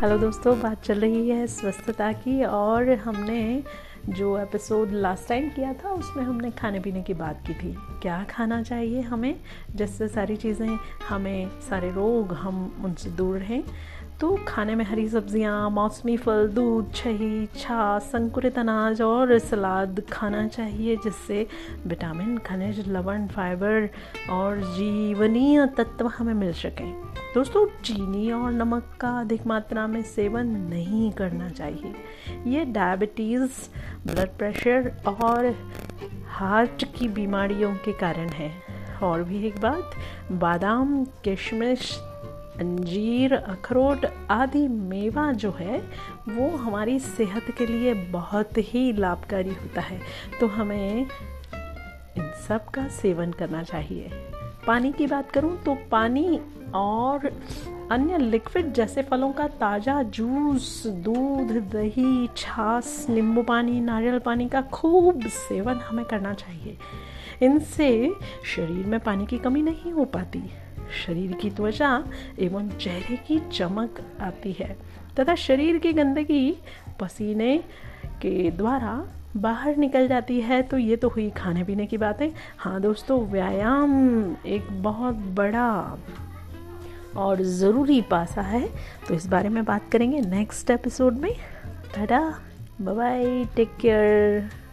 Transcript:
Hello दोस्तों, बात चल रही है स्वस्थता की और हमने जो एपिसोड लास्ट टाइम किया था, उसमें हमने खाने पीने की बात की थी। क्या खाना चाहिए हमें? जिससे सारी चीज़ें, हमें सारे रोग, हम उनसे दूर रहें। तो खाने में हरी सब्ज़ियाँ, मौसमी फल, दूध छही छाछ संकुरित अनाज और सलाद खाना चाहिए, जिससे विटामिन, खनिज, लवण, फाइबर और जीवनीय तत्व हमें मिल सकें। दोस्तों, चीनी और नमक का अधिक मात्रा में सेवन नहीं करना चाहिए। ये डायबिटीज़ ब्लड प्रेशर और हार्ट की बीमारियों के कारण है। और भी एक बात, बादाम, किशमिश अंजीर, अखरोट आदि मेवा जो है, वो हमारी सेहत के लिए बहुत ही लाभकारी होता है। तो हमें इन सब का सेवन करना चाहिए। पानी की बात करूँ तो पानी और अन्य लिक्विड जैसे फलों का ताज़ा जूस, दूध, दही, छाछ, नींबू पानी, नारियल पानी का खूब सेवन हमें करना चाहिए। इनसे शरीर में पानी की कमी नहीं हो पाती। शरीर की त्वचा एवं चेहरे की चमक आती है। तथा शरीर की गंदगी पसीने के द्वारा बाहर निकल जाती है। तो ये तो हुई खाने पीने की बातें। हाँ दोस्तों, व्यायाम एक बहुत बड़ा और ज़रूरी पासा है। तो इस बारे में बात करेंगे नेक्स्ट एपिसोड में। Tata bye take care.